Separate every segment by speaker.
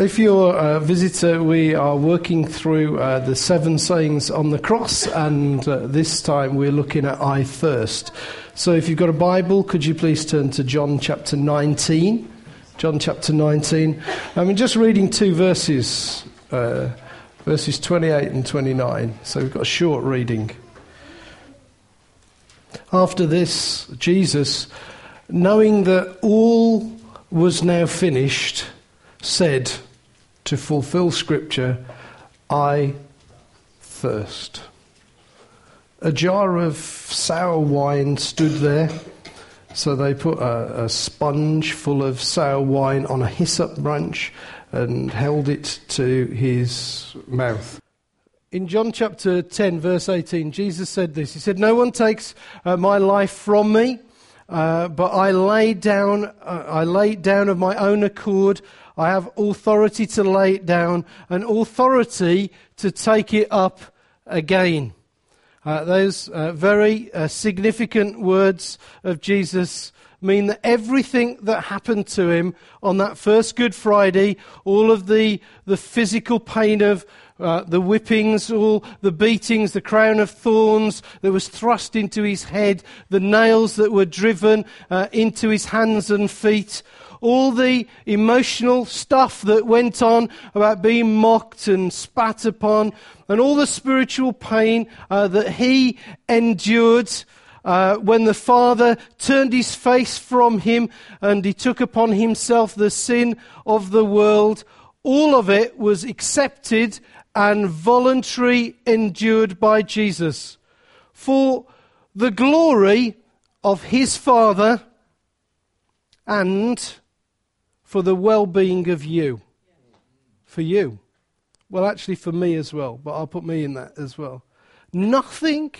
Speaker 1: If you're a visitor, we are working through uh, the seven sayings on the cross, and uh, this time we're looking at I thirst. So if you've got a Bible, could you please turn to John chapter 19? John chapter 19. I'm just reading two verses, uh, verses 28 and 29. So we've got a short reading. After this, Jesus, knowing that all was now finished, said, to fulfill Scripture, I thirst. A jar of sour wine stood there, so they put a, a sponge full of sour wine on a hyssop branch and held it to his mouth. In John chapter 10, verse 18, Jesus said this He said, No one takes uh, my life from me, uh, but I lay down, uh, I lay down of my own accord. I have authority to lay it down and authority to take it up again. Uh, those uh, very uh, significant words of Jesus mean that everything that happened to him on that first Good Friday, all of the, the physical pain of uh, the whippings, all the beatings, the crown of thorns that was thrust into his head, the nails that were driven uh, into his hands and feet, all the emotional stuff that went on about being mocked and spat upon, and all the spiritual pain uh, that he endured. Uh, when the Father turned his face from him and he took upon himself the sin of the world, all of it was accepted and voluntary endured by Jesus for the glory of his Father and for the well being of you. For you. Well, actually, for me as well, but I'll put me in that as well. Nothing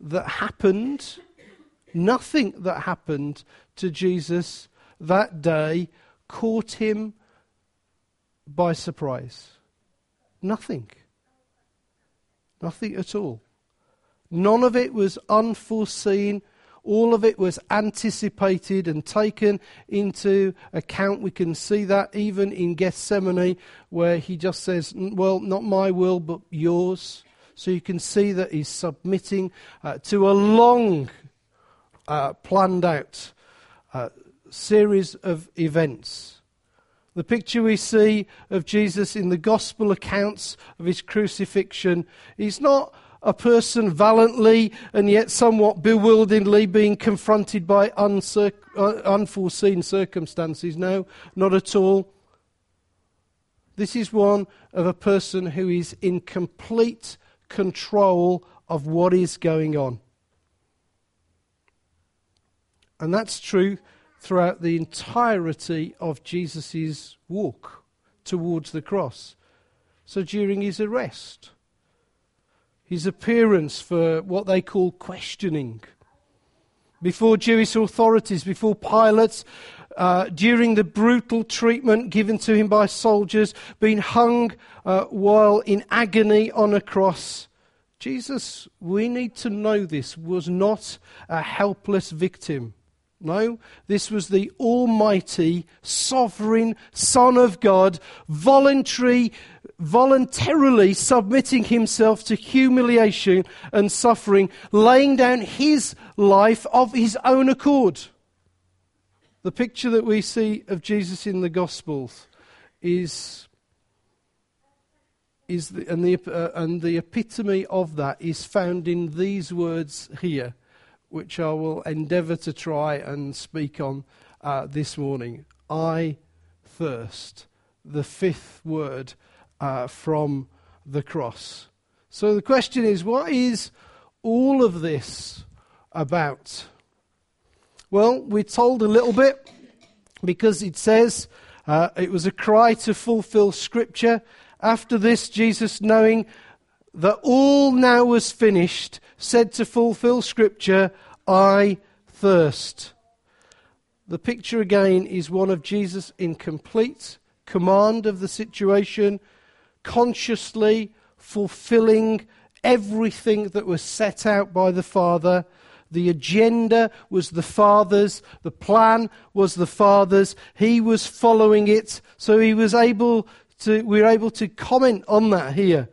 Speaker 1: that happened, nothing that happened to Jesus that day caught him by surprise. Nothing. Nothing at all. None of it was unforeseen all of it was anticipated and taken into account. We can see that even in Gethsemane, where he just says, Well, not my will, but yours. So you can see that he's submitting uh, to a long, uh, planned out uh, series of events. The picture we see of Jesus in the gospel accounts of his crucifixion is not a person valiantly and yet somewhat bewilderingly being confronted by uncir- uh, unforeseen circumstances. No, not at all. This is one of a person who is in complete control of what is going on. And that's true throughout the entirety of Jesus' walk towards the cross. So during his arrest, his appearance for what they call questioning before Jewish authorities, before Pilate, uh, during the brutal treatment given to him by soldiers, being hung uh, while in agony on a cross. Jesus, we need to know this, was not a helpless victim. No, this was the Almighty, sovereign Son of God, voluntary, voluntarily submitting himself to humiliation and suffering, laying down his life of his own accord. The picture that we see of Jesus in the Gospels is, is the, and, the, uh, and the epitome of that is found in these words here which I will endeavour to try and speak on uh, this morning. I thirst, the fifth word uh, from the cross. So the question is what is all of this about? Well, we're told a little bit because it says uh, it was a cry to fulfill Scripture. After this, Jesus, knowing that all now was finished, said to fulfill Scripture, I thirst. The picture again is one of Jesus in complete command of the situation, consciously fulfilling everything that was set out by the Father. The agenda was the Father's. The plan was the Father's. He was following it. So he was able to, we're able to comment on that here.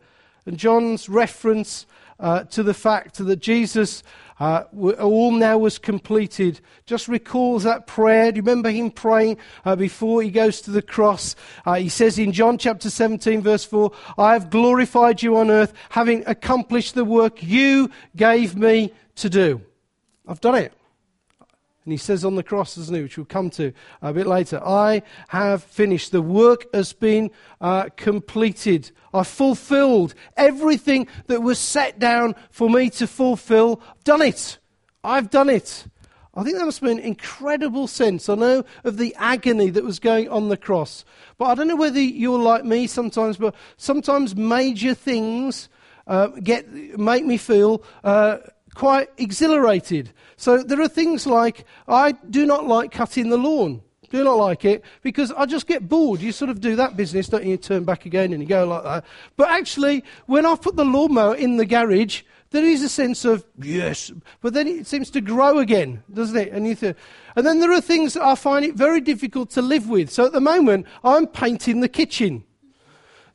Speaker 1: And John's reference uh, to the fact that Jesus uh, all now was completed. Just recalls that prayer. Do you remember him praying uh, before he goes to the cross? Uh, he says in John chapter 17, verse 4, I have glorified you on earth, having accomplished the work you gave me to do. I've done it. And he says on the cross, doesn't he, which we'll come to a bit later, I have finished. The work has been uh, completed. I've fulfilled everything that was set down for me to fulfill. I've done it. I've done it. I think that must be an incredible sense. I know of the agony that was going on the cross. But I don't know whether you're like me sometimes, but sometimes major things uh, get, make me feel uh, quite exhilarated. So there are things like I do not like cutting the lawn. Do not like it because I just get bored. You sort of do that business, don't you? You turn back again and you go like that. But actually, when I put the lawnmower in the garage, there is a sense of yes, but then it seems to grow again, doesn't it? And think, and then there are things that I find it very difficult to live with. So at the moment, I'm painting the kitchen.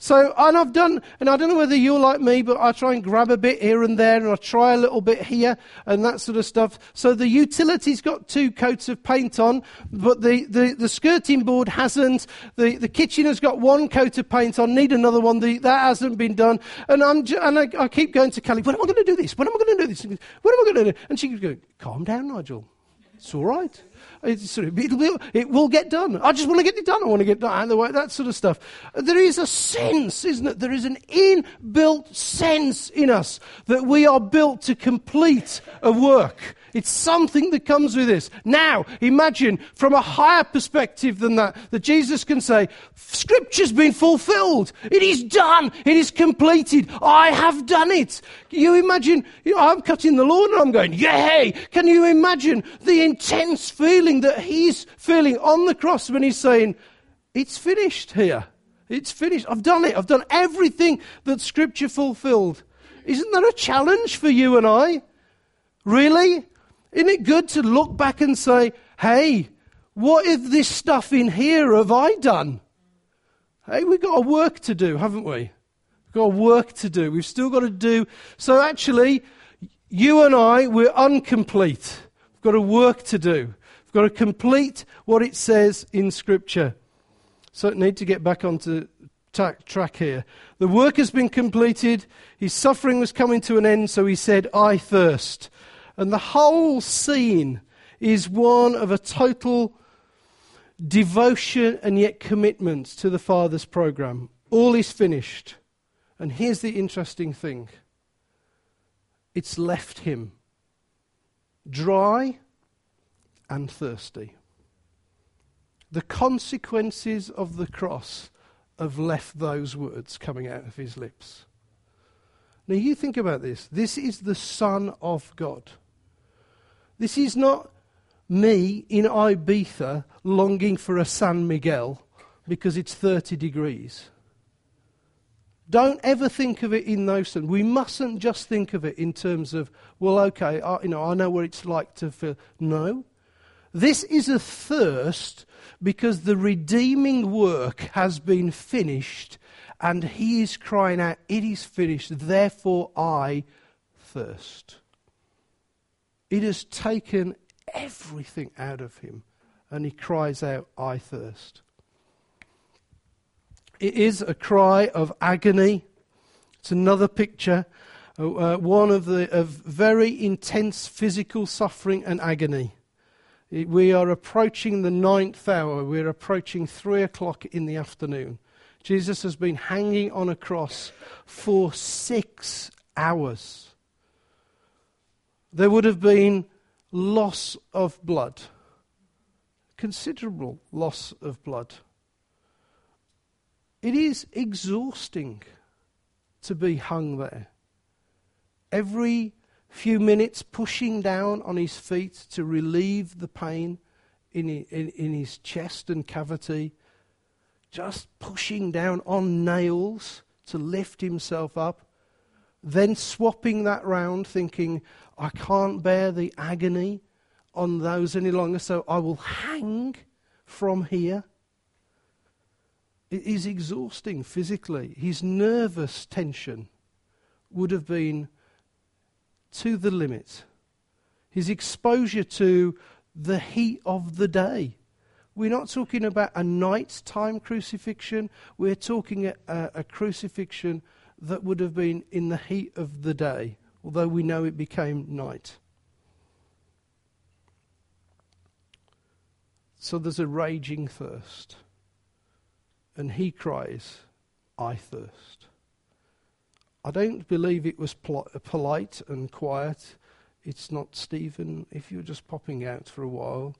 Speaker 1: So, and I've done, and I don't know whether you're like me, but I try and grab a bit here and there, and I try a little bit here, and that sort of stuff. So the utility's got two coats of paint on, but the, the, the skirting board hasn't. The, the kitchen has got one coat of paint on, need another one. The, that hasn't been done. And, I'm, and I, I keep going to Kelly, when am I going to do this? When am I going to do this? When am I going to do? And she goes, calm down, Nigel. It's all right. It's, it'll, it will get done. I just want to get it done. I want to get done. And the way, that sort of stuff. There is a sense, isn't it? There is an inbuilt sense in us that we are built to complete a work. It's something that comes with this. Now, imagine from a higher perspective than that, that Jesus can say, Scripture's been fulfilled. It is done. It is completed. I have done it. You imagine, you know, I'm cutting the lawn and I'm going, yay! Can you imagine the intense feeling that he's feeling on the cross when he's saying, it's finished here. It's finished. I've done it. I've done everything that Scripture fulfilled. Isn't that a challenge for you and I? Really? Isn't it good to look back and say, hey, what if this stuff in here have I done? Hey, we've got a work to do, haven't we? We've got a work to do. We've still got to do. So actually, you and I, we're incomplete. We've got a work to do. We've got to complete what it says in Scripture. So I need to get back onto track here. The work has been completed. His suffering was coming to an end, so he said, I thirst. And the whole scene is one of a total devotion and yet commitment to the Father's program. All is finished. And here's the interesting thing it's left him dry and thirsty. The consequences of the cross have left those words coming out of his lips. Now, you think about this. This is the Son of God. This is not me in Ibiza longing for a San Miguel because it's 30 degrees. Don't ever think of it in those terms. We mustn't just think of it in terms of, well, okay, I, you know, I know what it's like to feel. No. This is a thirst because the redeeming work has been finished and he is crying out, It is finished, therefore I thirst. It has taken everything out of him. And he cries out, I thirst. It is a cry of agony. It's another picture, uh, uh, one of, the, of very intense physical suffering and agony. It, we are approaching the ninth hour. We're approaching three o'clock in the afternoon. Jesus has been hanging on a cross for six hours there would have been loss of blood, considerable loss of blood. It is exhausting to be hung there. Every few minutes pushing down on his feet to relieve the pain in, in, in his chest and cavity, just pushing down on nails to lift himself up then swapping that round, thinking, I can't bear the agony on those any longer, so I will hang from here. It is exhausting physically. His nervous tension would have been to the limit. His exposure to the heat of the day. We're not talking about a nighttime crucifixion, we're talking a, a, a crucifixion that would have been in the heat of the day, although we know it became night. So there's a raging thirst. And he cries, I thirst. I don't believe it was pol- polite and quiet. It's not, Stephen, if you're just popping out for a while,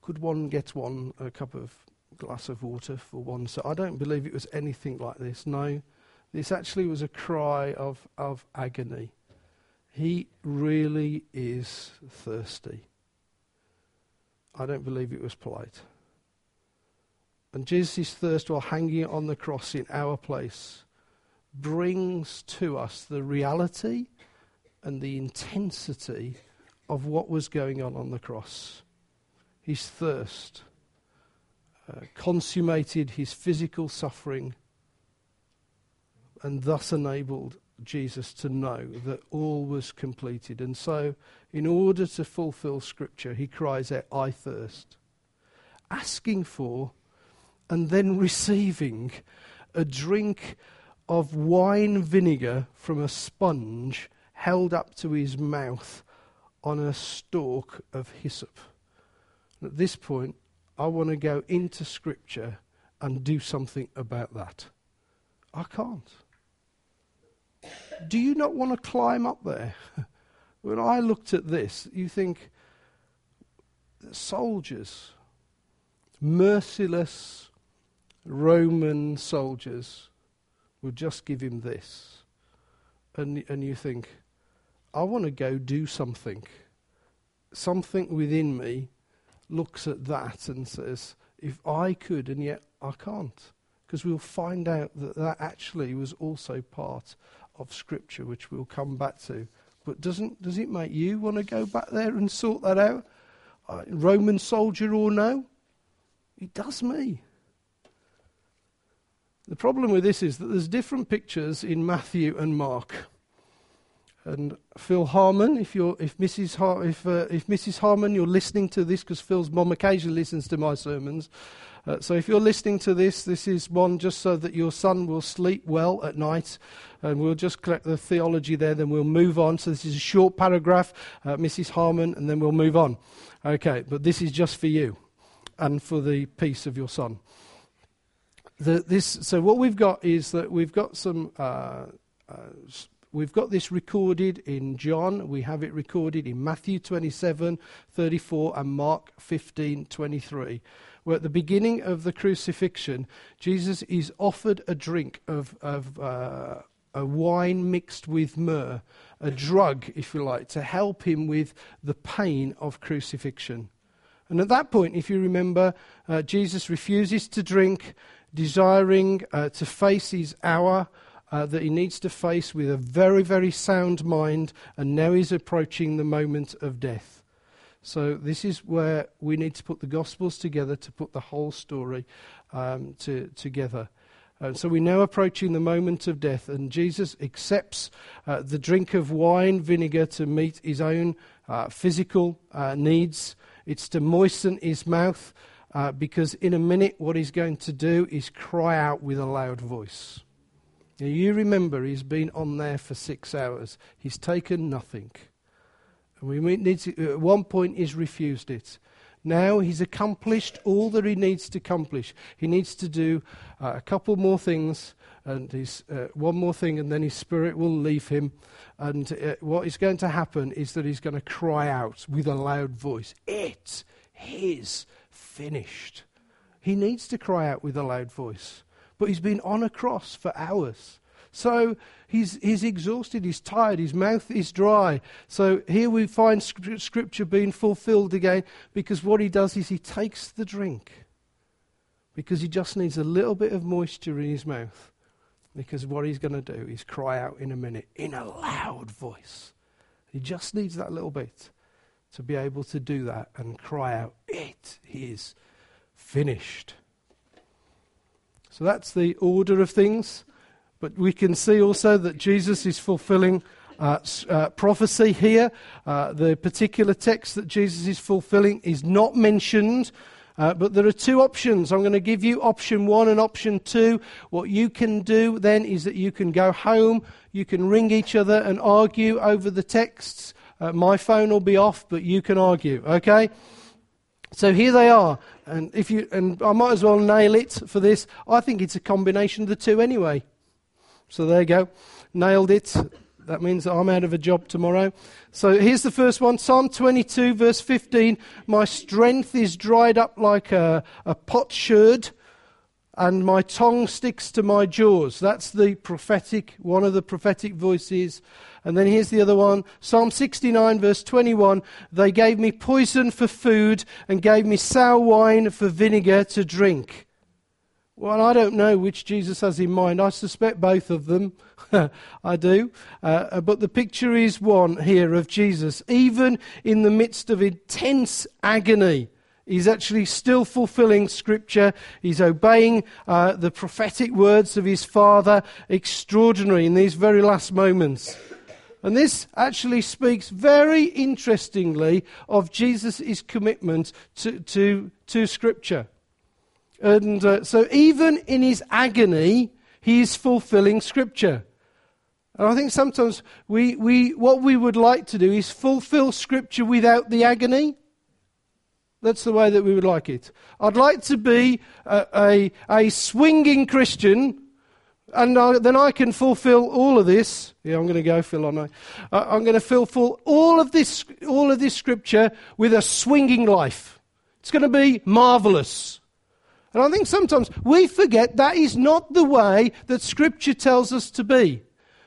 Speaker 1: could one get one a cup of glass of water for one? So I don't believe it was anything like this. No, this actually was a cry of, of agony. He really is thirsty. I don't believe it was polite. And Jesus' thirst while hanging on the cross in our place brings to us the reality and the intensity of what was going on on the cross. His thirst uh, consummated his physical suffering and thus enabled Jesus to know that all was completed. And so, in order to fulfill Scripture, he cries out, I thirst, asking for and then receiving a drink of wine vinegar from a sponge held up to his mouth on a stalk of hyssop. At this point, I want to go into Scripture and do something about that. I can't. Do you not want to climb up there? when I looked at this, you think soldiers, merciless Roman soldiers, would just give him this. And, and you think, I want to go do something. Something within me looks at that and says, if I could, and yet I can't. Because we'll find out that that actually was also part of Scripture, which we'll come back to. But doesn't does it make you want to go back there and sort that out? Uh, Roman soldier or no? It does me. The problem with this is that there's different pictures in Matthew and Mark. And Phil Harmon, if you're, if Mrs. Har- if, uh, if Mrs. Harmon, you're listening to this because Phil's mom occasionally listens to my sermons. Uh, so if you're listening to this, this is one just so that your son will sleep well at night. And we'll just collect the theology there, then we'll move on. So this is a short paragraph, uh, Mrs. Harmon, and then we'll move on. Okay, but this is just for you and for the peace of your son. The, this, so what we've got is that we've got some uh, uh, We've got this recorded in John, we have it recorded in Matthew 27 34 and Mark 15 23. Where at the beginning of the crucifixion, Jesus is offered a drink of, of uh, a wine mixed with myrrh, a drug, if you like, to help him with the pain of crucifixion. And at that point, if you remember, uh, Jesus refuses to drink, desiring uh, to face his hour uh, that he needs to face with a very, very sound mind, and now he's approaching the moment of death. So, this is where we need to put the Gospels together to put the whole story um, to, together. Uh, so, we're now approaching the moment of death, and Jesus accepts uh, the drink of wine vinegar to meet his own uh, physical uh, needs. It's to moisten his mouth, uh, because in a minute, what he's going to do is cry out with a loud voice. Now, you remember he's been on there for six hours. He's taken nothing. And we need to, at one point, he's refused it. Now he's accomplished all that he needs to accomplish. He needs to do uh, a couple more things, and uh, one more thing, and then his spirit will leave him. And uh, what is going to happen is that he's going to cry out with a loud voice, It is finished. He needs to cry out with a loud voice but he's been on a cross for hours. So he's, he's exhausted, he's tired, his mouth is dry. So here we find scripture being fulfilled again because what he does is he takes the drink because he just needs a little bit of moisture in his mouth. Because what he's going to do is cry out in a minute in a loud voice. He just needs that little bit to be able to do that and cry out, It is finished. So that's the order of things. But we can see also that Jesus is fulfilling uh, uh, prophecy here. Uh, the particular text that Jesus is fulfilling is not mentioned. Uh, but there are two options. I'm going to give you option one and option two. What you can do then is that you can go home, you can ring each other and argue over the texts. Uh, my phone will be off, but you can argue, okay? So here they are, and if you and I might as well nail it for this. I think it's a combination of the two anyway. So there you go, nailed it. That means I'm out of a job tomorrow. So here's the first one Psalm 22, verse 15. My strength is dried up like a, a potsherd, and my tongue sticks to my jaws. That's the prophetic, one of the prophetic voices. And then here's the other one Psalm 69, verse 21. They gave me poison for food and gave me sour wine for vinegar to drink. Well, I don't know which Jesus has in mind. I suspect both of them. I do. Uh, but the picture is one here of Jesus, even in the midst of intense agony. He's actually still fulfilling Scripture. He's obeying uh, the prophetic words of his Father. Extraordinary in these very last moments. And this actually speaks very interestingly of Jesus' commitment to, to, to Scripture. And uh, so, even in his agony, he is fulfilling Scripture. And I think sometimes we, we, what we would like to do is fulfill Scripture without the agony. That's the way that we would like it. I'd like to be a, a, a swinging Christian, and I, then I can fulfill all of this. Yeah, I'm going to go, Phil, I? I'm going to fulfill all of this, all of this Scripture with a swinging life. It's going to be marvelous. And I think sometimes we forget that is not the way that Scripture tells us to be.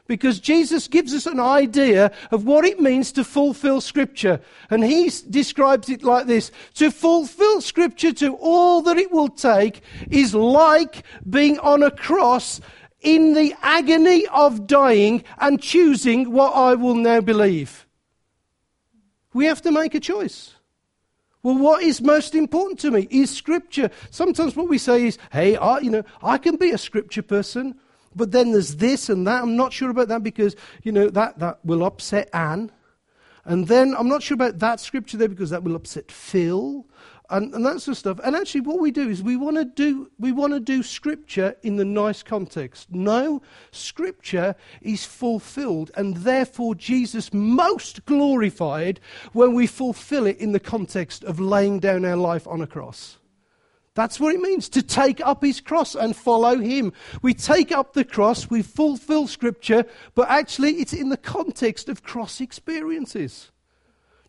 Speaker 1: Because Jesus gives us an idea of what it means to fulfill Scripture. And he describes it like this To fulfill Scripture to all that it will take is like being on a cross in the agony of dying and choosing what I will now believe. We have to make a choice. Well, what is most important to me is Scripture. Sometimes what we say is, hey, I, you know, I can be a Scripture person, but then there's this and that. I'm not sure about that because, you know, that, that will upset Anne. And then I'm not sure about that Scripture there because that will upset Phil and, and that sort of stuff. And actually, what we do is we want to do we want to do Scripture in the nice context. No, Scripture is fulfilled, and therefore Jesus most glorified when we fulfill it in the context of laying down our life on a cross. That's what it means to take up his cross and follow him. We take up the cross, we fulfill Scripture, but actually it's in the context of cross experiences.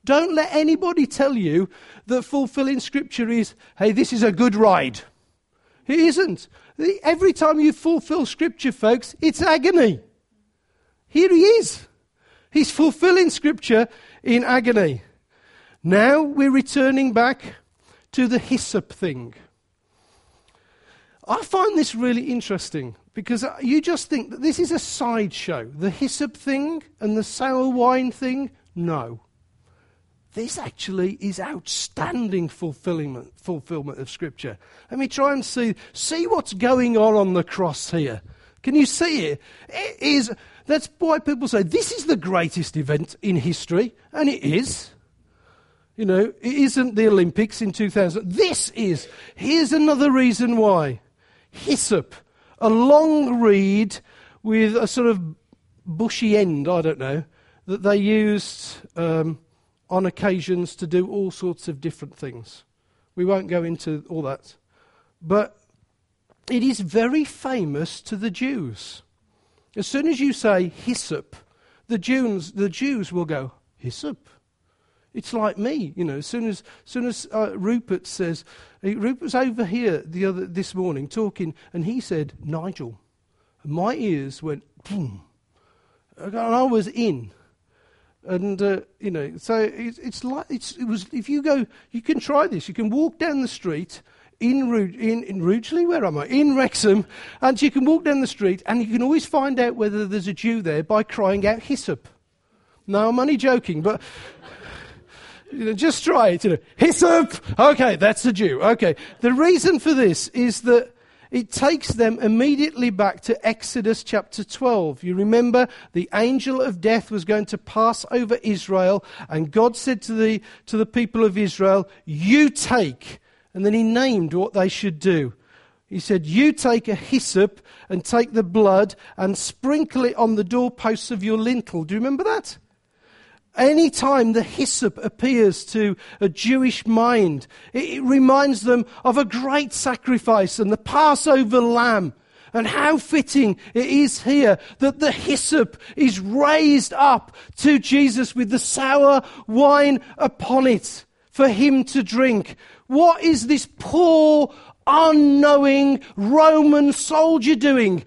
Speaker 1: Don't let anybody tell you that fulfilling Scripture is, hey, this is a good ride. It isn't. Every time you fulfill Scripture, folks, it's agony. Here he is. He's fulfilling Scripture in agony. Now we're returning back to the hyssop thing. I find this really interesting because you just think that this is a sideshow. The hyssop thing and the sour wine thing, no this actually is outstanding fulfillment, fulfillment of Scripture. Let me try and see, see what's going on on the cross here. Can you see it? It is, that's why people say this is the greatest event in history, and it is. You know, it isn't the Olympics in 2000. This is. Here's another reason why. Hyssop, a long reed with a sort of bushy end, I don't know, that they used. Um, on occasions to do all sorts of different things. We won't go into all that. But it is very famous to the Jews. As soon as you say hyssop, the Jews, the Jews will go, hyssop. It's like me, you know. As soon as, as soon as uh, Rupert says, Rupert was over here the other this morning talking, and he said Nigel, and my ears went boom, and I was in. And uh, you know, so it's, it's like it's, it was. If you go, you can try this. You can walk down the street in, in, in Rugeley, where am I? In Wrexham, and you can walk down the street and you can always find out whether there's a Jew there by crying out hyssop. Now I'm only joking, but you know, just try it. You know, hyssop. Okay, that's a Jew. Okay. The reason for this is that it takes them immediately back to Exodus chapter 12. You remember the angel of death was going to pass over Israel, and God said to the, to the people of Israel, You take. And then he named what they should do. He said, You take a hyssop and take the blood and sprinkle it on the doorposts of your lintel. Do you remember that? Any time the hyssop appears to a Jewish mind, it, reminds them of a great sacrifice and the Passover lamb. And how fitting it is here that the hyssop is raised up to Jesus with the sour wine upon it for him to drink. What is this poor, unknowing Roman soldier doing?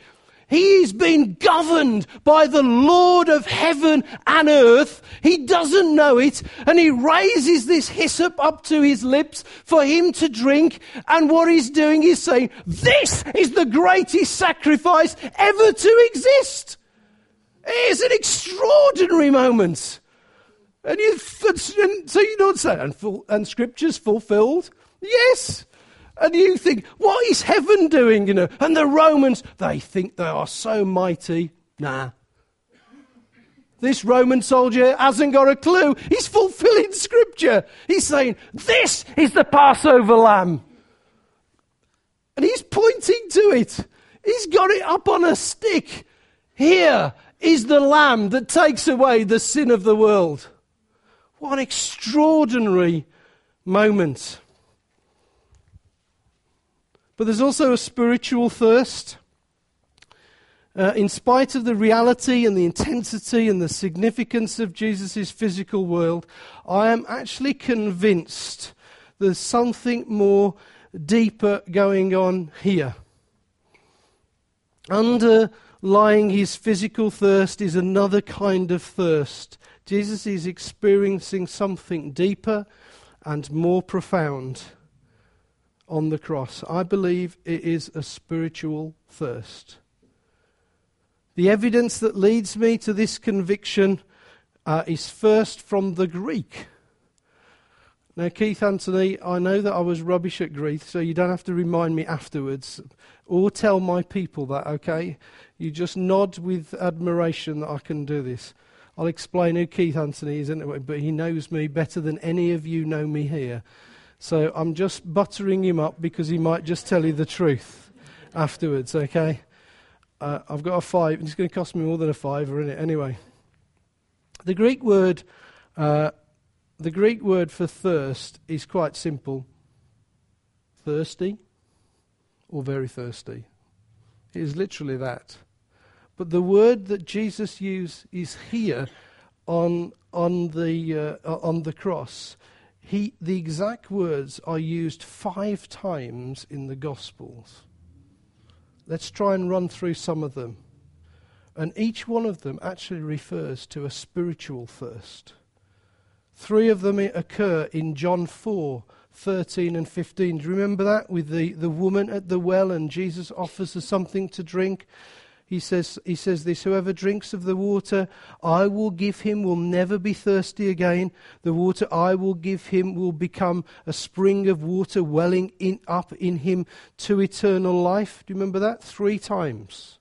Speaker 1: He's been governed by the Lord of heaven and earth. He doesn't know it. And he raises this hyssop up to his lips for him to drink. And what he's doing is saying, This is the greatest sacrifice ever to exist. It is an extraordinary moment. And, you, and so you don't say, and, and scripture's fulfilled? Yes. And you think, what is heaven doing? You know, and the Romans, they think they are so mighty. Nah. This Roman soldier hasn't got a clue. He's fulfilling scripture. He's saying, This is the Passover lamb. And he's pointing to it. He's got it up on a stick. Here is the lamb that takes away the sin of the world. What an extraordinary moment. But there's also a spiritual thirst. Uh, in spite of the reality and the intensity and the significance of Jesus' physical world, I am actually convinced there's something more deeper going on here. Underlying his physical thirst is another kind of thirst. Jesus is experiencing something deeper and more profound on the cross. I believe it is a spiritual thirst. The evidence that leads me to this conviction uh, is first from the Greek. Now, Keith Anthony, I know that I was rubbish at Greek, so you don't have to remind me afterwards or tell my people that, okay? You just nod with admiration that I can do this. I'll explain who Keith Anthony is, anyway, but he knows me better than any of you know me here. So I'm just buttering him up because he might just tell you the truth afterwards, okay? Uh, I've got a five, it's going to cost me more than a fiver, isn't it? Anyway, the Greek word, uh, the Greek word for thirst is quite simple: thirsty, or very thirsty. It is literally that. But the word that Jesus used is here on on the uh, on the cross he, the exact words are used five times in the Gospels. Let's try and run through some of them. And each one of them actually refers to a spiritual thirst. Three of them occur in John 4 13 and 15. Do you remember that? With the, the woman at the well, and Jesus offers her something to drink he says, he says this Whoever drinks of the water I will give him will never be thirsty again. The water I will give him will become a spring of water welling in, up in him to eternal life. Do you remember that? Three times.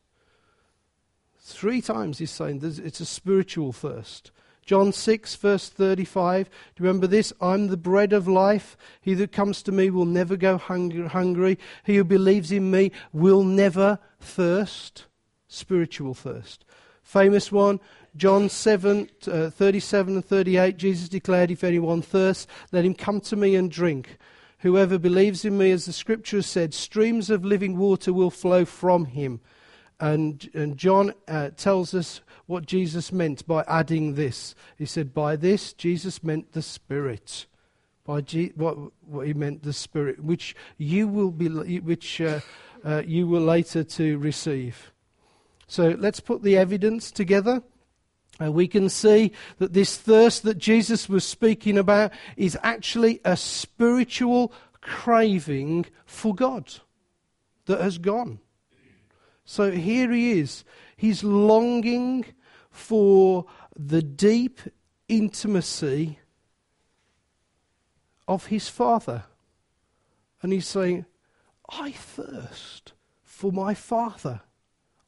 Speaker 1: Three times he's saying it's a spiritual thirst. John 6, verse 35. Do you remember this? I'm the bread of life. He that comes to me will never go hungry. He who believes in me will never thirst spiritual thirst. Famous one, John 7, uh, 37 and 38, Jesus declared, If anyone thirsts, let him come to me and drink. Whoever believes in me, as the scripture said, streams of living water will flow from him. And, and John uh, tells us what Jesus meant by adding this. He said, By this, Jesus meant the Spirit. By G- what, what he meant, the Spirit, which you will, be, which, uh, uh you will later to receive. So let's put the evidence together. And we can see that this thirst that Jesus was speaking about is actually a spiritual craving for God that has gone. So here he is. He's longing for the deep intimacy of his Father. And he's saying, I thirst for my Father.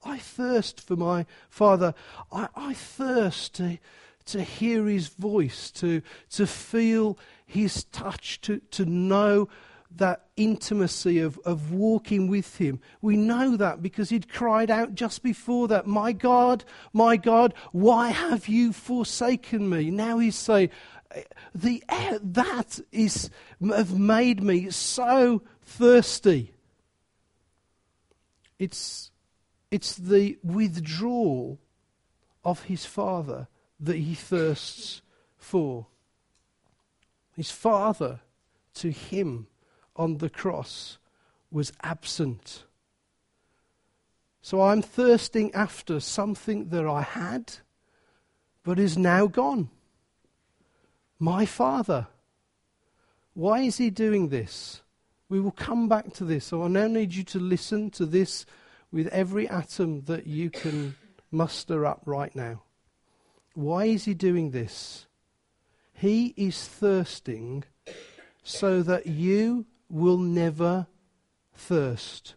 Speaker 1: I thirst for my Father. I, I thirst to, to hear his voice, to, to feel his touch, to, to know that intimacy of, of walking with him. We know that because he'd cried out just before that, My God, my God, why have you forsaken me? Now he's saying, the that is have made me so thirsty. It's it's the withdrawal of his father that he thirsts for. His father to him on the cross was absent. So I'm thirsting after something that I had, but is now gone. My Father. Why is he doing this? We will come back to this. So I now need you to listen to this with every atom that you can muster up right now. Why is he doing this? He is thirsting so that you will never thirst,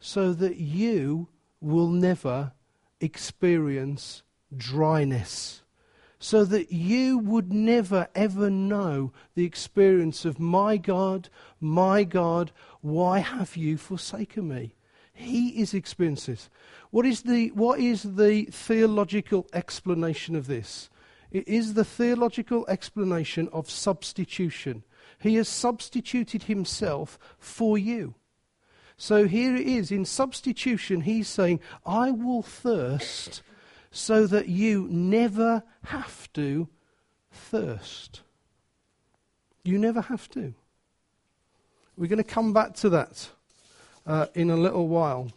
Speaker 1: so that you will never experience dryness so that you would never ever know the experience of my God, my God, why have you forsaken me? He is experiences. What is the what is the theological explanation of this? It is the theological explanation of substitution. He has substituted himself for you. So here it is in substitution, he's saying, I will thirst so that you never have to thirst. You never have to. We're going to come back to that uh, in a little while.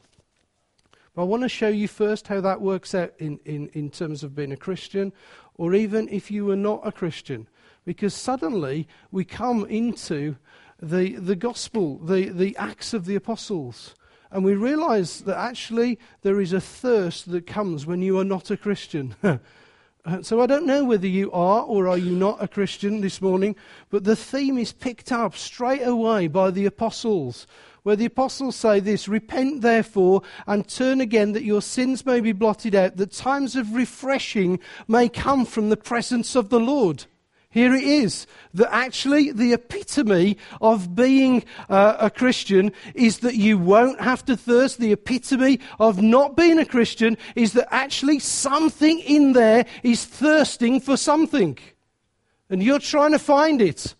Speaker 1: But I want to show you first how that works out in, in, in terms of being a Christian, or even if you were not a Christian. Because suddenly we come into the, the gospel, the, the Acts of the Apostles. And we realize that actually there is a thirst that comes when you are not a Christian. so I don't know whether you are or are you not a Christian this morning, but the theme is picked up straight away by the apostles, where the apostles say this Repent therefore and turn again that your sins may be blotted out, that times of refreshing may come from the presence of the Lord. Here it is that actually the epitome of being uh, a Christian is that you won't have to thirst. The epitome of not being a Christian is that actually something in there is thirsting for something. And you're trying to find it.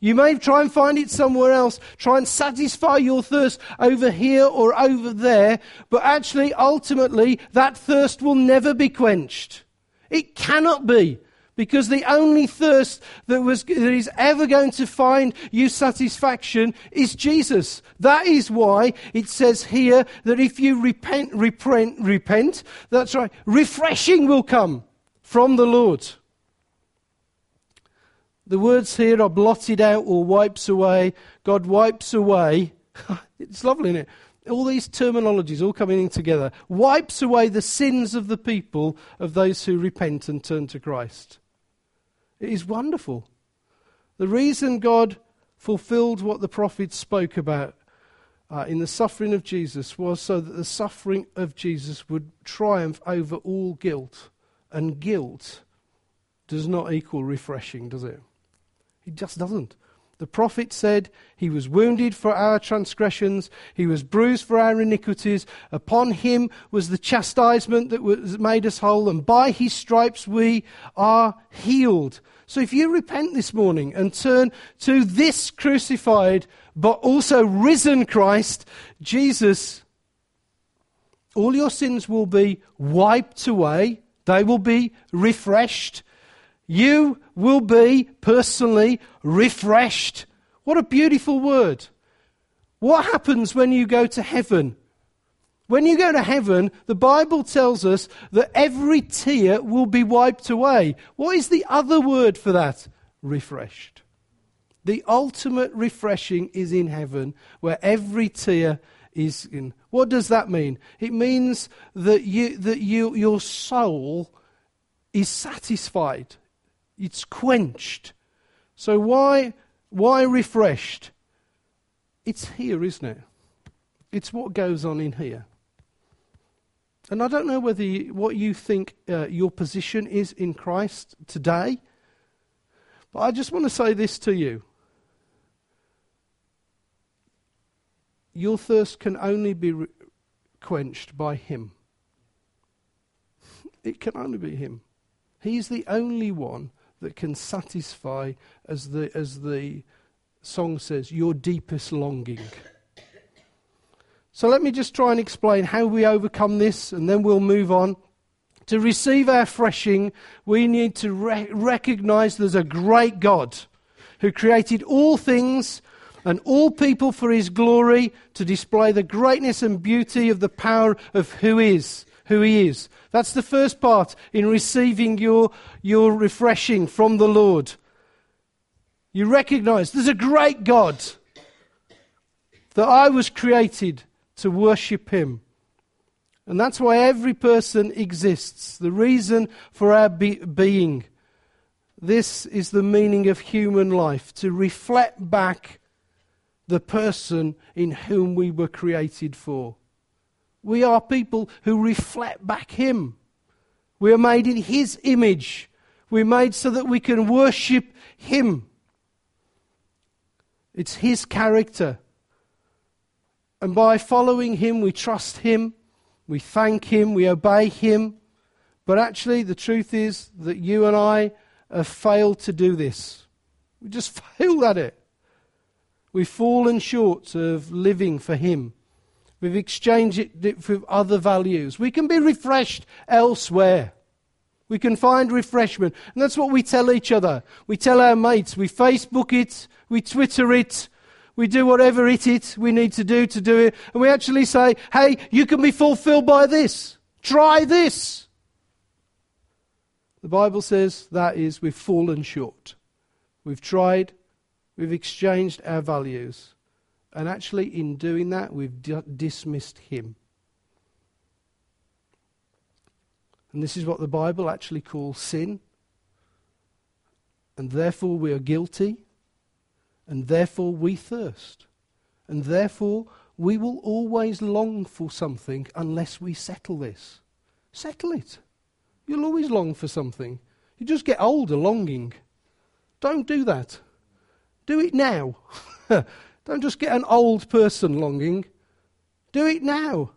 Speaker 1: You may try and find it somewhere else, try and satisfy your thirst over here or over there, but actually, ultimately, that thirst will never be quenched. It cannot be. Because the only thirst that, was, that is ever going to find you satisfaction is Jesus. That is why it says here that if you repent, repent, repent, that's right, refreshing will come from the Lord. The words here are blotted out or wipes away. God wipes away. it's lovely, isn't it? all these terminologies all coming together, wipes away the sins of the people of those who repent and turn to Christ. It is wonderful. The reason God fulfilled what the prophets spoke about uh, in the suffering of Jesus was so that the suffering of Jesus would triumph over all guilt. And guilt does not equal refreshing, does it? It just doesn't. The prophet said, He was wounded for our transgressions, He was bruised for our iniquities. Upon Him was the chastisement that was made us whole, and by His stripes we are healed. So if you repent this morning and turn to this crucified but also risen Christ, Jesus, all your sins will be wiped away, they will be refreshed you will be personally refreshed. What a beautiful word. What happens when you go to heaven? When you go to heaven, the Bible tells us that every tear will be wiped away. What is the other word for that? Refreshed. The ultimate refreshing is in heaven, where every tear is in. What does that mean? It means that, you, that you, your soul is satisfied, it's quenched. So, why, why refreshed? It's here, isn't it? It's what goes on in here. And I don't know whether you, what you think uh, your position is in Christ today, but I just want to say this to you. Your thirst can only be re- quenched by Him. It can only be Him. He's the only one that can satisfy, as the, as the song says, your deepest longing. So let me just try and explain how we overcome this, and then we'll move on. To receive our freshing, we need to re- recognize there's a great God who created all things and all people for his glory to display the greatness and beauty of the power of who is who he is that's the first part in receiving your, your refreshing from the lord you recognize there's a great god that i was created to worship Him. And that's why every person exists, the reason for our be- being. This is the meaning of human life to reflect back the person in whom we were created for. We are people who reflect back Him. We are made in His image. We're made so that we can worship Him. It's His character. And by following Him, we trust Him, we thank Him, we obey Him. But actually, the truth is that you and I have failed to do this. We just failed at it. We've fallen short of living for Him. We've exchanged it for other values. We can be refreshed elsewhere. We can find refreshment. And that's what we tell each other. We tell our mates. We Facebook it. We Twitter it. We do whatever it is we need to do to do it. And we actually say, hey, you can be fulfilled by this. Try this. The Bible says that is, we've fallen short. We've tried, we've exchanged our values. And actually, in doing that, we've d- dismissed Him. And this is what the Bible actually calls sin. And therefore, we are guilty and therefore we thirst. And therefore we will always long for something unless we settle this. Settle it. You'll always long for something. You just get older longing. Don't do that. Do it now. Don't just get an old person longing. Do it now.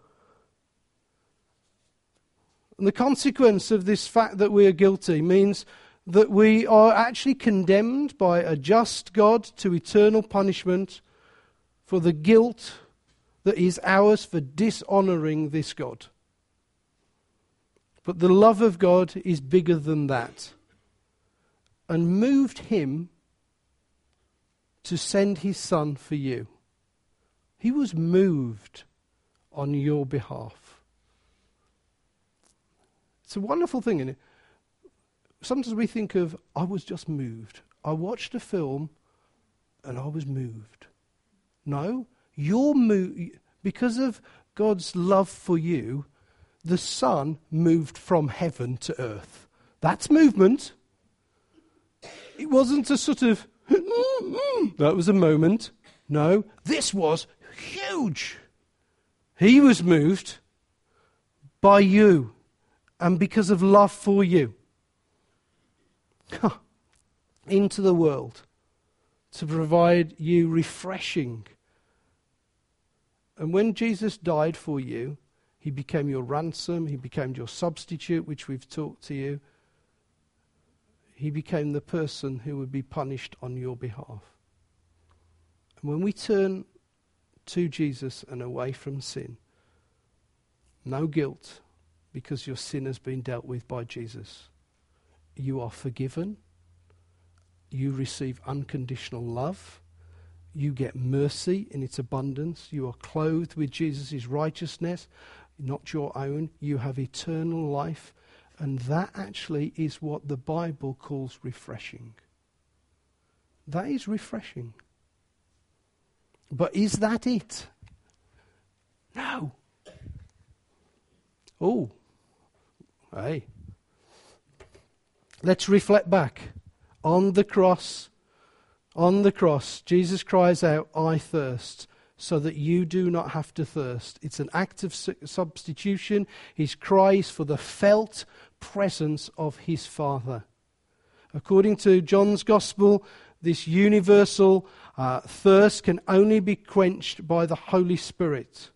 Speaker 1: And the consequence of this fact that we are guilty means that we are actually condemned by a just God to eternal punishment for the guilt that is ours for dishonoring this God. But the love of God is bigger than that and moved him to send his son for you. He was moved on your behalf. It's a wonderful thing, isn't it? sometimes we think of, I was just moved. I watched a film and I was moved. No, you're moved because of God's love for you. The Son moved from heaven to earth. That's movement. It wasn't a sort of, that was a moment. No, this was huge. He was moved by you and because of love for you into the world to provide you refreshing. And when Jesus died for you, he became your ransom, he became your substitute, which we've talked to you. He became the person who would be punished on your behalf. And when we turn to Jesus and away from sin, no guilt because your sin has been dealt with by Jesus. You are forgiven, you receive unconditional love, you get mercy in its abundance, you are clothed with Jesus' righteousness, not your own, you have eternal life, and that actually is what the Bible calls refreshing. That is refreshing. But is that it? No. Oh. Hey. Let's reflect back. On the cross, on the cross, Jesus cries out, I thirst, so that you do not have to thirst. It's an act of substitution. His cries for the felt presence of his Father. According to John's Gospel, this universal uh, thirst can only be quenched by the Holy Spirit.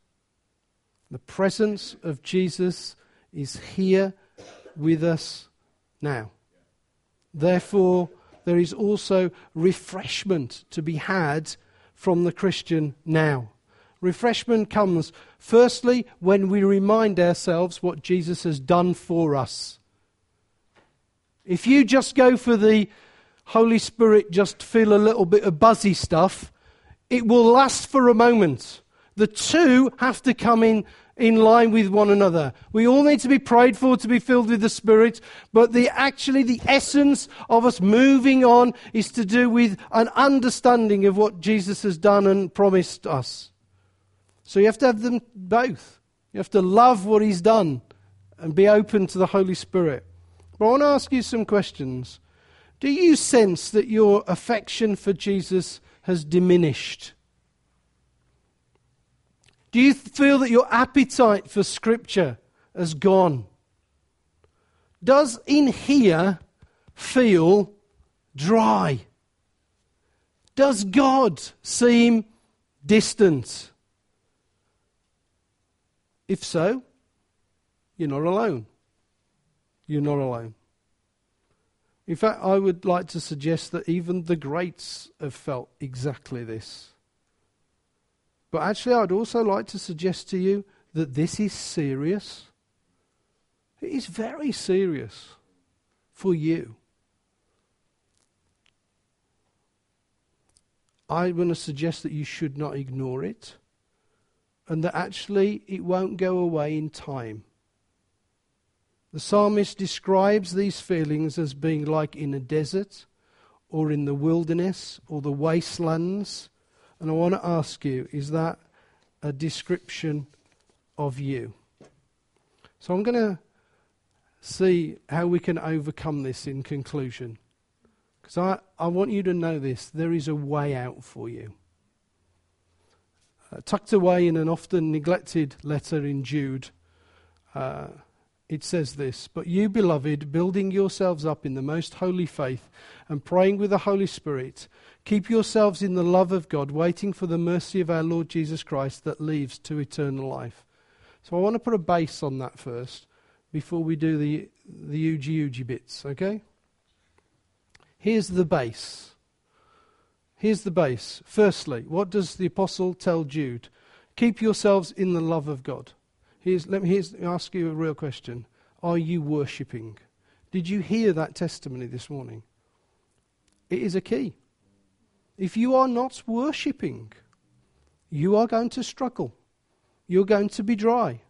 Speaker 1: The presence of Jesus is here with us now. Therefore, there is also refreshment to be had from the Christian now. Refreshment comes, firstly, when we remind ourselves what Jesus has done for us. If you just go for the Holy Spirit, just feel a little bit of buzzy stuff, it will last for a moment. The two have to come in in line with one another. We all need to be prayed for to be filled with the Spirit, but the actually the essence of us moving on is to do with an understanding of what Jesus has done and promised us. So you have to have them both. You have to love what he's done and be open to the Holy Spirit. But I want to ask you some questions. Do you sense that your affection for Jesus has diminished? Do you feel that your appetite for Scripture has gone? Does in here feel dry? Does God seem distant? If so, you're not alone. You're not alone. In fact, I would like to suggest that even the greats have felt exactly this. But actually, I'd also like to suggest to you that this is serious. It is very serious for you. I want to suggest that you should not ignore it and that actually it won't go away in time. The psalmist describes these feelings as being like in a desert or in the wilderness or the wastelands and I want to ask you is that a description of you? So I'm going to see how we can overcome this in conclusion. Because I, I want you to know this there is a way out for you. Uh, tucked away in an often neglected letter in Jude, uh, it says this But you, beloved, building yourselves up in the most holy faith and praying with the Holy Spirit, Keep yourselves in the love of God, waiting for the mercy of our Lord Jesus Christ that leads to eternal life. So I want to put a base on that first before we do the, the Uji Uji bits, okay? Here's the base. Here's the base. Firstly, what does the apostle tell Jude? Keep yourselves in the love of God. Here's, let me here's, ask you a real question. Are you worshipping? Did you hear that testimony this morning? It is a key. If you are not worshipping, you are going to struggle. You're going to be dry.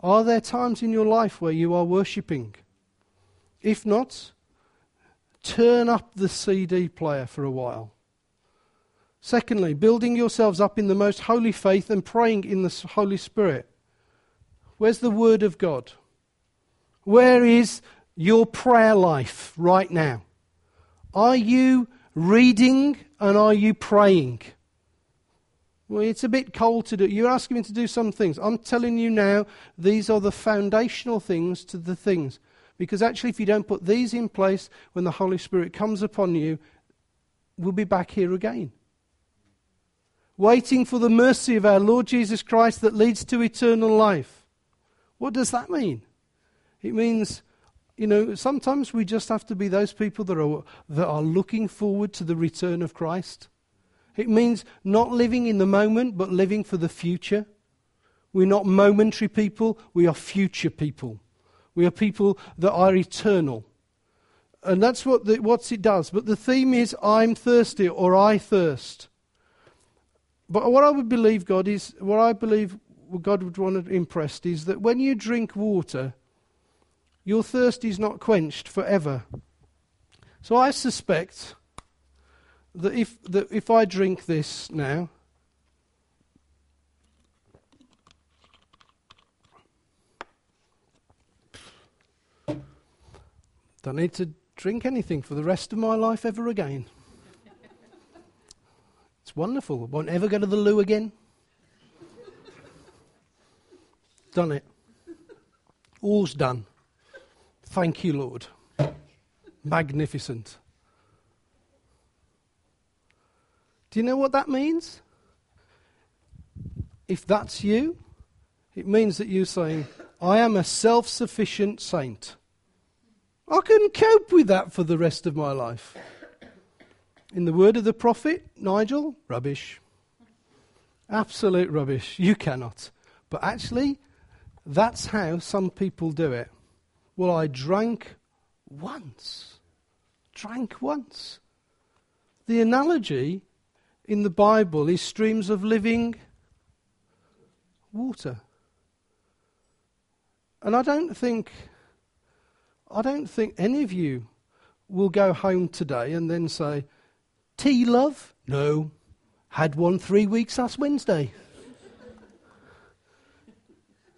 Speaker 1: Are there times in your life where you are worshipping? If not, turn up the CD player for a while. Secondly, building yourselves up in the most holy faith and praying in the Holy Spirit. Where's the Word of God? Where is your prayer life right now? Are you reading and are you praying? Well, it's a bit cold to do. You're asking me to do some things. I'm telling you now, these are the foundational things to the things. Because actually, if you don't put these in place, when the Holy Spirit comes upon you, we'll be back here again. Waiting for the mercy of our Lord Jesus Christ that leads to eternal life. What does that mean? It means you know, sometimes we just have to be those people that are, that are looking forward to the return of Christ. It means not living in the moment, but living for the future. We're not momentary people, we are future people. We are people that are eternal. And that's what, the, what it does. But the theme is I'm thirsty or I thirst. But what I would believe, God, is what I believe God would want to impress is that when you drink water, your thirst is not quenched forever. So I suspect that if, that if I drink this now, don't need to drink anything for the rest of my life ever again. Wonderful. Won't ever go to the loo again. Done it. All's done. Thank you, Lord. Magnificent. Do you know what that means? If that's you, it means that you're saying, I am a self sufficient saint. I can cope with that for the rest of my life. In the word of the prophet, Nigel, rubbish. Absolute rubbish. You cannot. But actually, that's how some people do it. Well, I drank once. Drank once. The analogy in the Bible is streams of living water. And I don't think I don't think any of you will go home today and then say, Tea, love? No. Had one three weeks last Wednesday.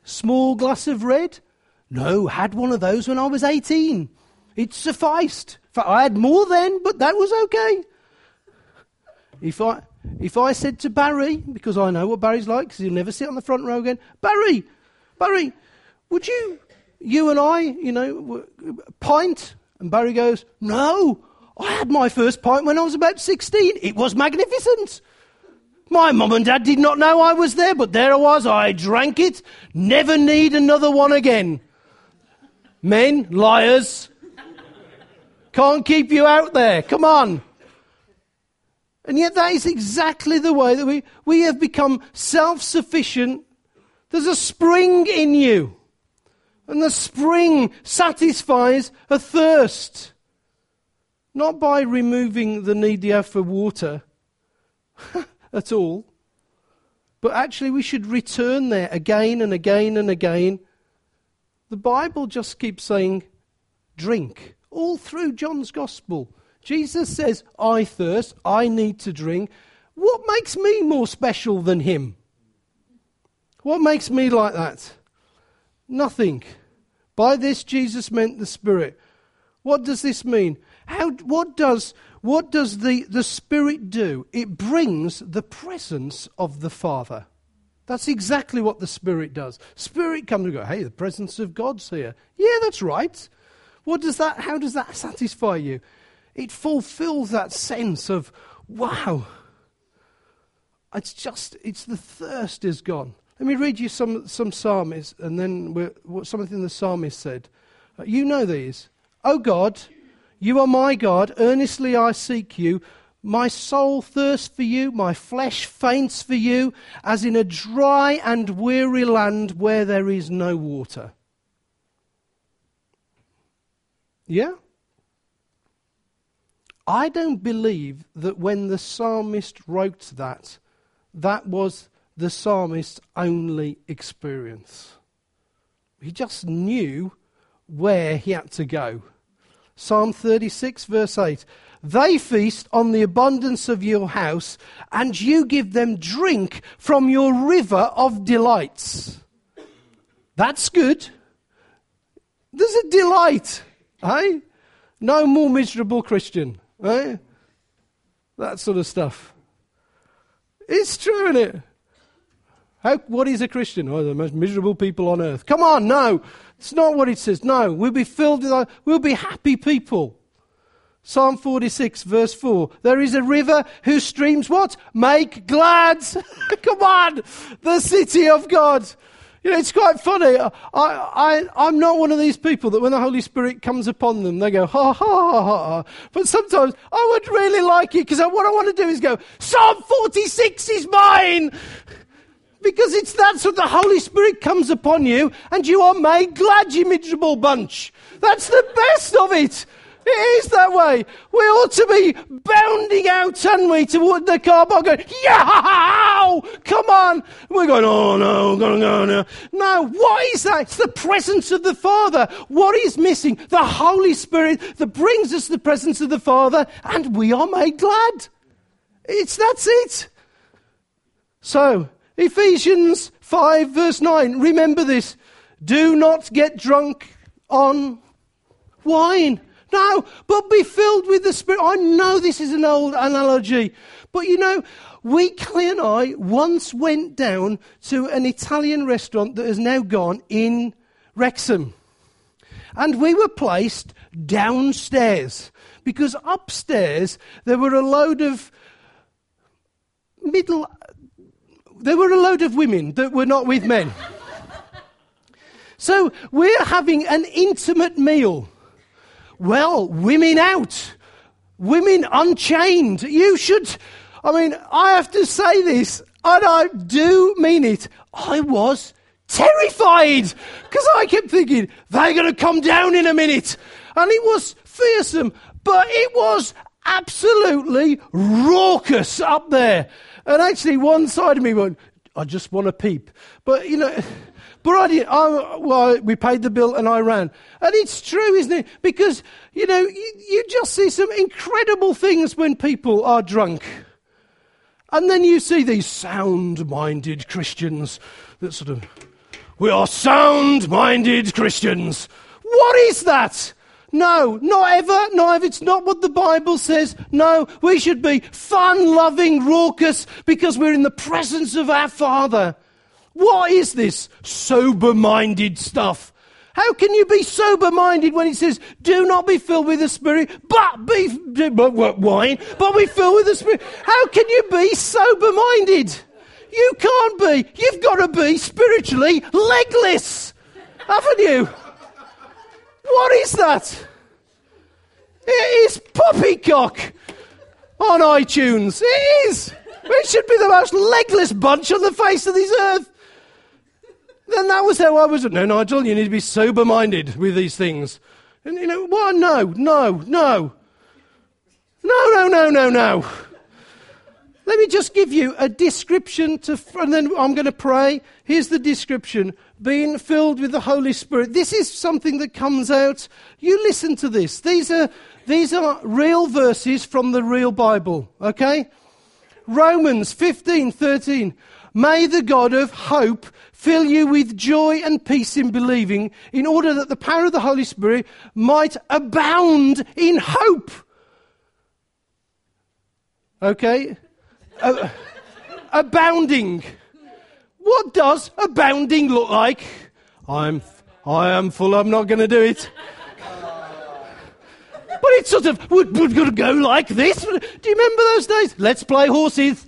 Speaker 1: Small glass of red? No, had one of those when I was 18. It sufficed. I had more then, but that was okay. If I, if I said to Barry, because I know what Barry's like, because he'll never sit on the front row again, Barry, Barry, would you, you and I, you know, pint? And Barry goes, No, I had my first pint when I was about 16. It was magnificent. My mum and dad did not know I was there, but there I was. I drank it. Never need another one again. Men, liars. Can't keep you out there. Come on. And yet, that is exactly the way that we, we have become self sufficient. There's a spring in you. And the spring satisfies a thirst. Not by removing the need have for water at all, but actually we should return there again and again and again. The Bible just keeps saying, drink, all through John's Gospel. Jesus says, I thirst, I need to drink. What makes me more special than him? What makes me like that? Nothing. By this, Jesus meant the Spirit. What does this mean? How, what does, what does the, the Spirit do? It brings the presence of the Father. That's exactly what the Spirit does. Spirit comes and go, hey, the presence of God's here. Yeah, that's right. What does that, how does that satisfy you? it fulfills that sense of, wow. It's just, it's the thirst is gone. Let me read you some, some psalmists and then what something the psalmist said. Uh, you know these. Oh God, you are my God. Earnestly I seek you. My soul thirsts for you. My flesh faints for you, as in a dry and weary land where there is no water. Yeah? I don't believe that when the psalmist wrote that, that was the psalmist's only experience. He just knew where he had to go. Psalm 36, verse 8 They feast on the abundance of your house, and you give them drink from your river of delights. That's good. There's a delight, eh? No more miserable Christian. Right? That sort of stuff. It's true, isn't it? How, what is a Christian? Oh, the most miserable people on earth. Come on, no. It's not what it says. No, we'll be filled with, we'll be happy people. Psalm 46, verse 4. There is a river whose streams what? Make glad. Come on. The city of God. You know, it's quite funny. I, I, I'm not one of these people that when the Holy Spirit comes upon them, they go, ha, ha, ha, ha. But sometimes I would really like it because what I want to do is go, Psalm 46 is mine. Because it's that's what the Holy Spirit comes upon you and you are made glad, you miserable bunch. That's the best of it. It is that way. We ought to be bounding out, and we, toward the car park going, yeah, come on. We're going, oh no, going, go no. No, what is that? It's the presence of the Father. What is missing? The Holy Spirit that brings us the presence of the Father, and we are made glad. It's that's it. So, Ephesians 5, verse 9. Remember this. Do not get drunk on wine. No, but be filled with the Spirit. I know this is an old analogy, but you know, Weekly and I once went down to an Italian restaurant that has now gone in Wrexham. And we were placed downstairs because upstairs there were a load of middle there were a load of women that were not with men. so we're having an intimate meal. Well, women out. Women unchained. You should I mean, I have to say this, and I do mean it. I was terrified because I kept thinking, they're going to come down in a minute. And it was fearsome, but it was absolutely raucous up there. And actually, one side of me went, I just want to peep. But, you know, but I did. I, well, we paid the bill and I ran. And it's true, isn't it? Because, you know, you, you just see some incredible things when people are drunk. And then you see these sound minded Christians that sort of, we are sound minded Christians. What is that? No, not ever. No, if it's not what the Bible says. No, we should be fun loving, raucous because we're in the presence of our Father. What is this sober minded stuff? How can you be sober minded when it says, do not be filled with the Spirit, but be, but wine, but be filled with the Spirit? How can you be sober minded? You can't be. You've got to be spiritually legless, haven't you? What is that? It is poppycock on iTunes. It is. It should be the most legless bunch on the face of this earth. Then that was how I was. No, Nigel, you need to be sober minded with these things. And you know, what? No, no, no. No, no, no, no, no. Let me just give you a description to, and then I'm going to pray. Here's the description being filled with the Holy Spirit. This is something that comes out. You listen to this. These are, these are real verses from the real Bible, okay? Romans 15 13. May the God of hope fill you with joy and peace in believing, in order that the power of the Holy Spirit might abound in hope. Okay? Uh, abounding. What does abounding look like? I'm, I am full, I'm not going to do it. But it's sort of, we're, we're to go like this. Do you remember those days? Let's play horses.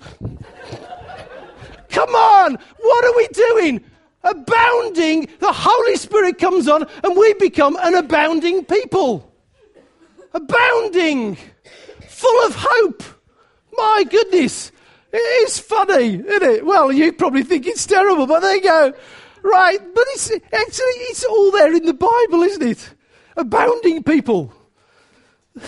Speaker 1: Come on! What are we doing? Abounding, the Holy Spirit comes on and we become an abounding people. Abounding, full of hope. My goodness, it is funny, isn't it? Well, you probably think it's terrible, but there you go. Right, but it's actually it's all there in the Bible, isn't it? Abounding people.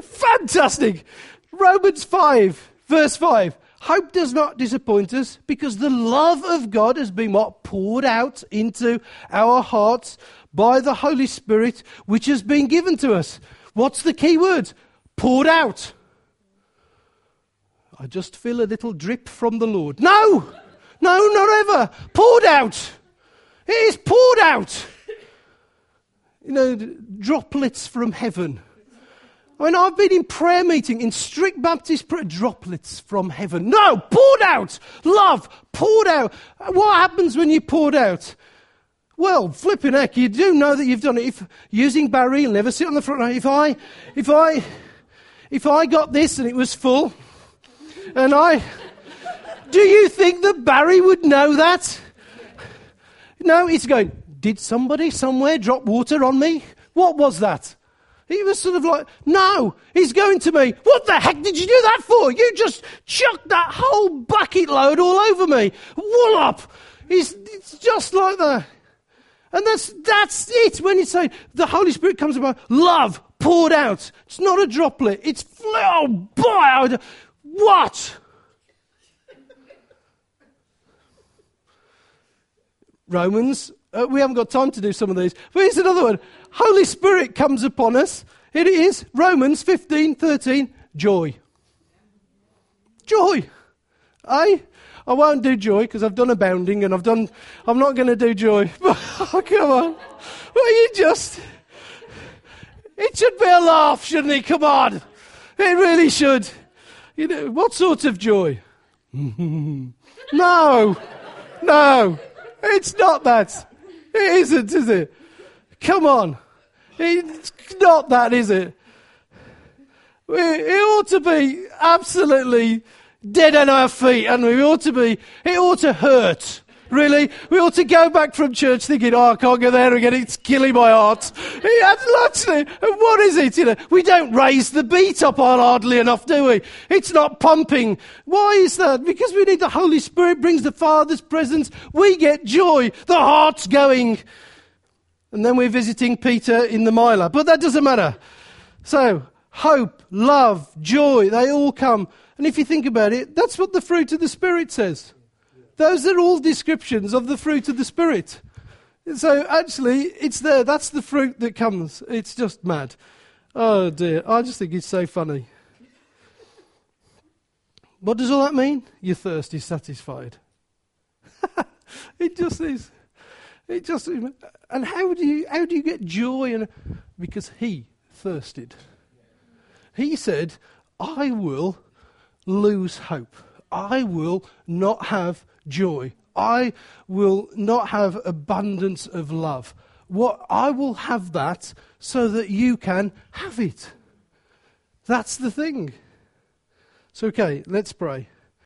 Speaker 1: Fantastic. Romans 5, verse 5. Hope does not disappoint us because the love of God has been what? Poured out into our hearts by the Holy Spirit, which has been given to us. What's the key word? Poured out. I just feel a little drip from the Lord. No! No, not ever. Poured out. It is poured out. You know, droplets from heaven I mean, I've been in prayer meeting in strict Baptist prayer, droplets from heaven. No, poured out. Love, poured out. What happens when you poured out? Well, flipping heck, you do know that you've done it. If using Barry, never sit on the front. row. If I, if I, if I got this and it was full, and I, do you think that Barry would know that? No, he's going, did somebody somewhere drop water on me? What was that? He was sort of like, no, he's going to me. What the heck did you do that for? You just chucked that whole bucket load all over me. Wallop. He's, it's just like that. And that's, that's it. When you say the Holy Spirit comes about, love poured out. It's not a droplet. It's, oh boy, what? Romans uh, we haven't got time to do some of these. But here's another one. Holy Spirit comes upon us. It is Romans 15, 13, joy. Joy. I, I won't do joy because I've done abounding and I've done, I'm not going to do joy. oh, come on. Well, you just, it should be a laugh, shouldn't it? Come on. It really should. You know, what sort of joy? no, no, it's not that. It isn't, is it? Come on. It's not that, is it? It ought to be absolutely dead on our feet, and we ought to be, it ought to hurt. Really? We ought to go back from church thinking, oh, I can't go there again. It's killing my heart. Actually, what is it? You know, we don't raise the beat up on hardly enough, do we? It's not pumping. Why is that? Because we need the Holy Spirit brings the Father's presence. We get joy. The heart's going. And then we're visiting Peter in the miler. But that doesn't matter. So, hope, love, joy, they all come. And if you think about it, that's what the fruit of the Spirit says. Those are all descriptions of the fruit of the Spirit. So actually, it's there. That's the fruit that comes. It's just mad. Oh dear. I just think it's so funny. What does all that mean? Your thirst is satisfied. it just is. It just and how do you how do you get joy and because he thirsted. He said, I will lose hope. I will not have joy. I will not have abundance of love. What I will have that so that you can have it. That's the thing. So okay, let's pray.